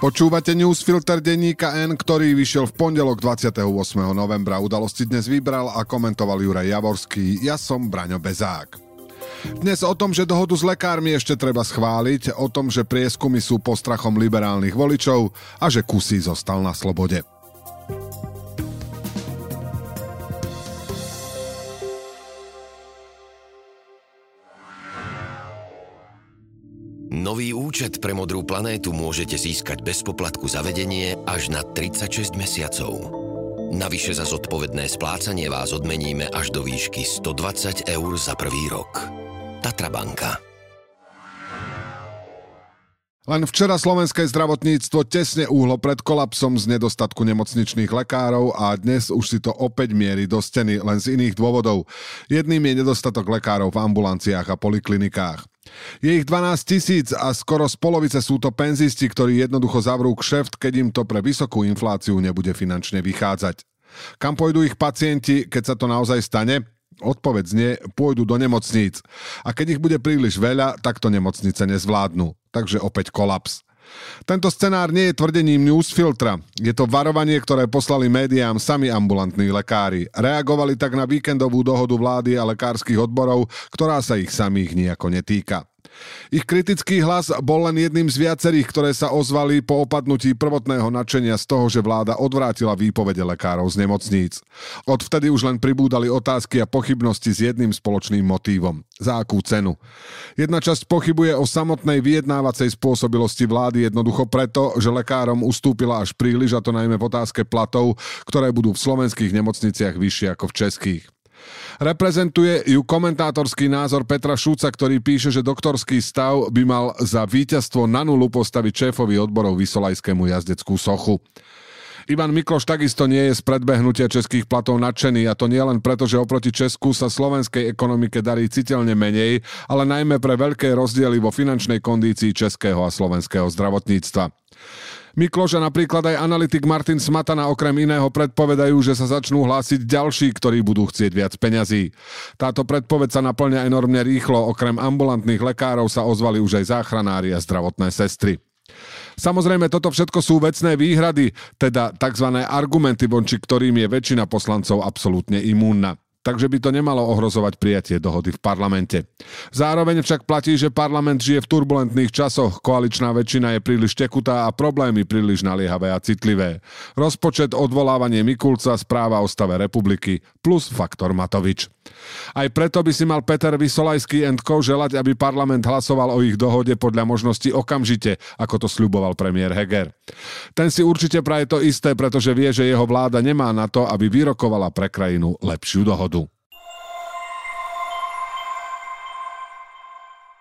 Počúvate newsfilter denníka N, ktorý vyšiel v pondelok 28. novembra. Udalosti dnes vybral a komentoval Juraj Javorský. Ja som Braňo Bezák. Dnes o tom, že dohodu s lekármi ešte treba schváliť, o tom, že prieskumy sú postrachom liberálnych voličov a že Kusí zostal na slobode. Nový účet pre Modrú planétu môžete získať bez poplatku za vedenie až na 36 mesiacov. Navyše za zodpovedné splácanie vás odmeníme až do výšky 120 eur za prvý rok. Tatra banka. Len včera slovenské zdravotníctvo tesne úhlo pred kolapsom z nedostatku nemocničných lekárov a dnes už si to opäť mierí do steny, len z iných dôvodov. Jedným je nedostatok lekárov v ambulanciách a poliklinikách. Je ich 12 tisíc a skoro z polovice sú to penzisti, ktorí jednoducho zavrú kšeft, keď im to pre vysokú infláciu nebude finančne vychádzať. Kam pôjdu ich pacienti, keď sa to naozaj stane? Odpoveď znie, pôjdu do nemocníc. A keď ich bude príliš veľa, tak to nemocnice nezvládnu. Takže opäť kolaps. Tento scenár nie je tvrdením Newsfiltra. Je to varovanie, ktoré poslali médiám sami ambulantní lekári. Reagovali tak na víkendovú dohodu vlády a lekárskych odborov, ktorá sa ich samých nejako netýka. Ich kritický hlas bol len jedným z viacerých, ktoré sa ozvali po opadnutí prvotného nadšenia z toho, že vláda odvrátila výpovede lekárov z nemocníc. Odvtedy už len pribúdali otázky a pochybnosti s jedným spoločným motívom. Za akú cenu? Jedna časť pochybuje o samotnej vyjednávacej spôsobilosti vlády jednoducho preto, že lekárom ustúpila až príliš, a to najmä v otázke platov, ktoré budú v slovenských nemocniciach vyššie ako v českých. Reprezentuje ju komentátorský názor Petra Šúca, ktorý píše, že doktorský stav by mal za víťazstvo na nulu postaviť šéfovi odborov Vysolajskému jazdeckú sochu. Ivan Mikloš takisto nie je z predbehnutia českých platov nadšený a to nie len preto, že oproti Česku sa slovenskej ekonomike darí citeľne menej, ale najmä pre veľké rozdiely vo finančnej kondícii českého a slovenského zdravotníctva. Mikloš napríklad aj analytik Martin Smatana okrem iného predpovedajú, že sa začnú hlásiť ďalší, ktorí budú chcieť viac peňazí. Táto predpoveď sa naplňa enormne rýchlo, okrem ambulantných lekárov sa ozvali už aj záchranári a zdravotné sestry. Samozrejme, toto všetko sú vecné výhrady, teda tzv. argumenty, vonči ktorým je väčšina poslancov absolútne imúnna takže by to nemalo ohrozovať prijatie dohody v parlamente. Zároveň však platí, že parlament žije v turbulentných časoch, koaličná väčšina je príliš tekutá a problémy príliš naliehavé a citlivé. Rozpočet, odvolávanie Mikulca, správa o stave republiky plus faktor Matovič. Aj preto by si mal Peter Vysolajský Co. želať, aby parlament hlasoval o ich dohode podľa možnosti okamžite, ako to sľuboval premiér Heger. Ten si určite praje to isté, pretože vie, že jeho vláda nemá na to, aby vyrokovala pre krajinu lepšiu dohodu.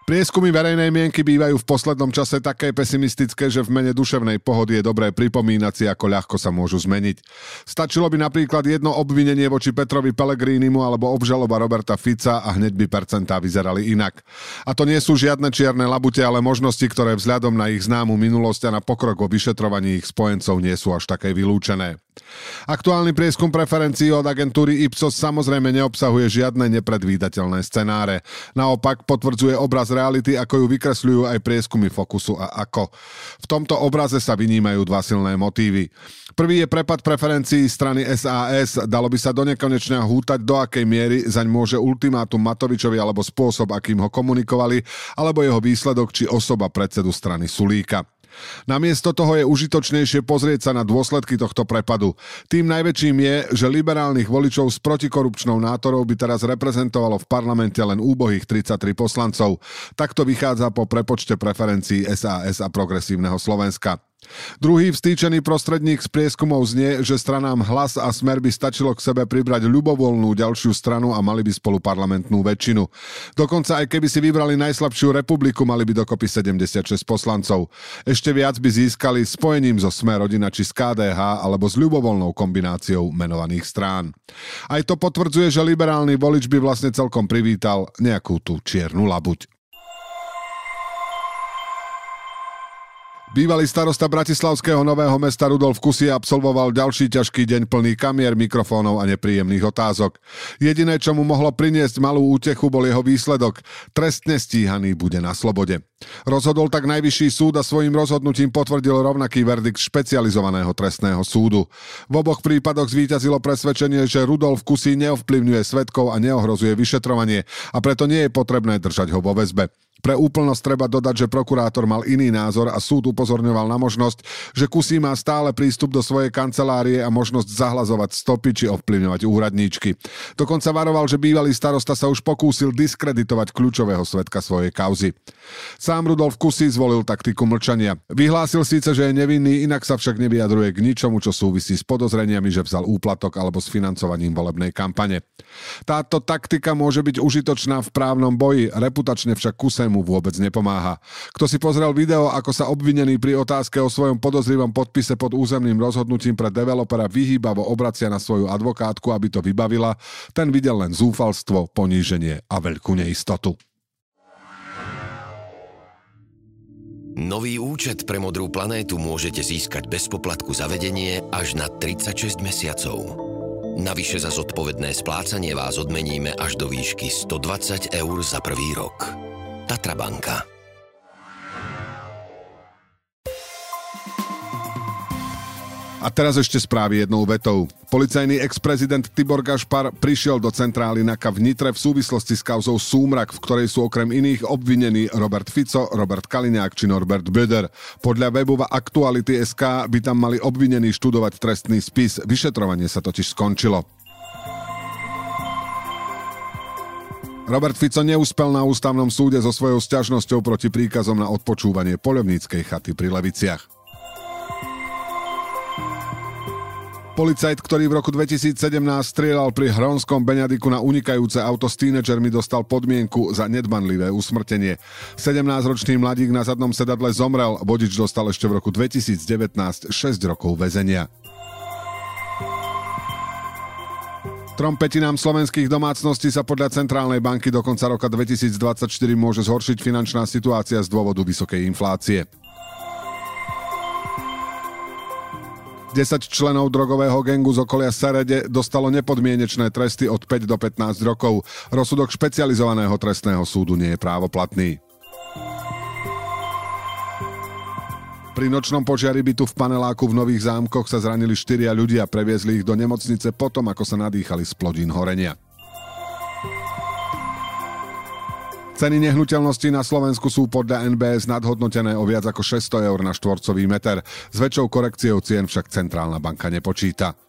Prieskumy verejnej mienky bývajú v poslednom čase také pesimistické, že v mene duševnej pohody je dobré pripomínať si, ako ľahko sa môžu zmeniť. Stačilo by napríklad jedno obvinenie voči Petrovi Pelegrínimu alebo obžaloba Roberta Fica a hneď by percentá vyzerali inak. A to nie sú žiadne čierne labute, ale možnosti, ktoré vzhľadom na ich známu minulosť a na pokrok vo vyšetrovaní ich spojencov nie sú až také vylúčené. Aktuálny prieskum preferencií od agentúry Ipsos samozrejme neobsahuje žiadne nepredvídateľné scenáre. Naopak potvrdzuje obraz reality, ako ju vykresľujú aj prieskumy Fokusu a Ako. V tomto obraze sa vynímajú dva silné motívy. Prvý je prepad preferencií strany SAS. Dalo by sa do nekonečna hútať, do akej miery zaň môže ultimátum Matovičovi alebo spôsob, akým ho komunikovali, alebo jeho výsledok či osoba predsedu strany Sulíka. Namiesto toho je užitočnejšie pozrieť sa na dôsledky tohto prepadu. Tým najväčším je, že liberálnych voličov s protikorupčnou nátorou by teraz reprezentovalo v parlamente len úbohých 33 poslancov. Takto vychádza po prepočte preferencií SAS a progresívneho Slovenska. Druhý vstýčený prostredník z prieskumov znie, že stranám hlas a smer by stačilo k sebe pribrať ľubovoľnú ďalšiu stranu a mali by spolu parlamentnú väčšinu. Dokonca aj keby si vybrali najslabšiu republiku, mali by dokopy 76 poslancov. Ešte viac by získali spojením zo Smer rodina či z KDH alebo s ľubovoľnou kombináciou menovaných strán. Aj to potvrdzuje, že liberálny volič by vlastne celkom privítal nejakú tú čiernu labuť. Bývalý starosta Bratislavského nového mesta Rudolf Kusy absolvoval ďalší ťažký deň plný kamier, mikrofónov a nepríjemných otázok. Jediné, čo mu mohlo priniesť malú útechu, bol jeho výsledok. Trestne stíhaný bude na slobode. Rozhodol tak najvyšší súd a svojim rozhodnutím potvrdil rovnaký verdikt špecializovaného trestného súdu. V oboch prípadoch zvíťazilo presvedčenie, že Rudolf Kusy neovplyvňuje svetkov a neohrozuje vyšetrovanie a preto nie je potrebné držať ho vo väzbe. Pre úplnosť treba dodať, že prokurátor mal iný názor a súd upozorňoval na možnosť, že Kusí má stále prístup do svojej kancelárie a možnosť zahlazovať stopy či ovplyvňovať úradníčky. Dokonca varoval, že bývalý starosta sa už pokúsil diskreditovať kľúčového svetka svojej kauzy. Sám Rudolf Kusí zvolil taktiku mlčania. Vyhlásil síce, že je nevinný, inak sa však nevyjadruje k ničomu, čo súvisí s podozreniami, že vzal úplatok alebo s financovaním volebnej kampane. Táto taktika môže byť užitočná v právnom boji, reputačne však Kusé mu vôbec nepomáha. Kto si pozrel video, ako sa obvinený pri otázke o svojom podozrivom podpise pod územným rozhodnutím pre developera vyhýbavo obracia na svoju advokátku, aby to vybavila, ten videl len zúfalstvo, poníženie a veľkú neistotu. Nový účet pre Modrú planétu môžete získať bez poplatku za vedenie až na 36 mesiacov. Navyše za zodpovedné splácanie vás odmeníme až do výšky 120 eur za prvý rok. Tatra Banka. A teraz ešte správy jednou vetou. Policajný ex-prezident Tibor Gašpar prišiel do centrály NAKA v Nitre v súvislosti s kauzou Súmrak, v ktorej sú okrem iných obvinení Robert Fico, Robert Kaliňák či Norbert Böder. Podľa webu Aktuality SK by tam mali obvinení študovať trestný spis. Vyšetrovanie sa totiž skončilo. Robert Fico neúspel na ústavnom súde so svojou sťažnosťou proti príkazom na odpočúvanie polovníckej chaty pri Leviciach. Policajt, ktorý v roku 2017 strieľal pri Hronskom Beňadiku na unikajúce auto s tínedžermi, dostal podmienku za nedbanlivé usmrtenie. 17-ročný mladík na zadnom sedadle zomrel, vodič dostal ešte v roku 2019 6 rokov väzenia. Trom petinám slovenských domácností sa podľa Centrálnej banky do konca roka 2024 môže zhoršiť finančná situácia z dôvodu vysokej inflácie. 10 členov drogového gengu z okolia Sarede dostalo nepodmienečné tresty od 5 do 15 rokov. Rozsudok špecializovaného trestného súdu nie je právoplatný. Pri nočnom požiari bytu v paneláku v Nových zámkoch sa zranili štyria ľudia a previezli ich do nemocnice potom, ako sa nadýchali z plodín horenia. Ceny nehnuteľností na Slovensku sú podľa NBS nadhodnotené o viac ako 600 eur na štvorcový meter. S väčšou korekciou cien však Centrálna banka nepočíta.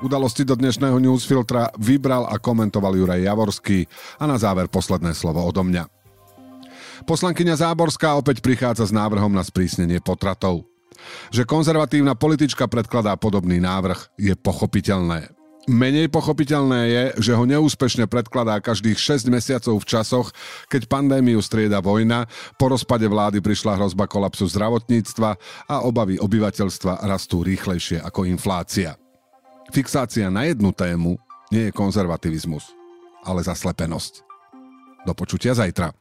Udalosti do dnešného newsfiltra vybral a komentoval Juraj Javorský a na záver posledné slovo odo mňa. Poslankyňa Záborská opäť prichádza s návrhom na sprísnenie potratov. Že konzervatívna politička predkladá podobný návrh je pochopiteľné. Menej pochopiteľné je, že ho neúspešne predkladá každých 6 mesiacov v časoch, keď pandémiu strieda vojna, po rozpade vlády prišla hrozba kolapsu zdravotníctva a obavy obyvateľstva rastú rýchlejšie ako inflácia. Fixácia na jednu tému nie je konzervativizmus, ale zaslepenosť. Do počutia zajtra.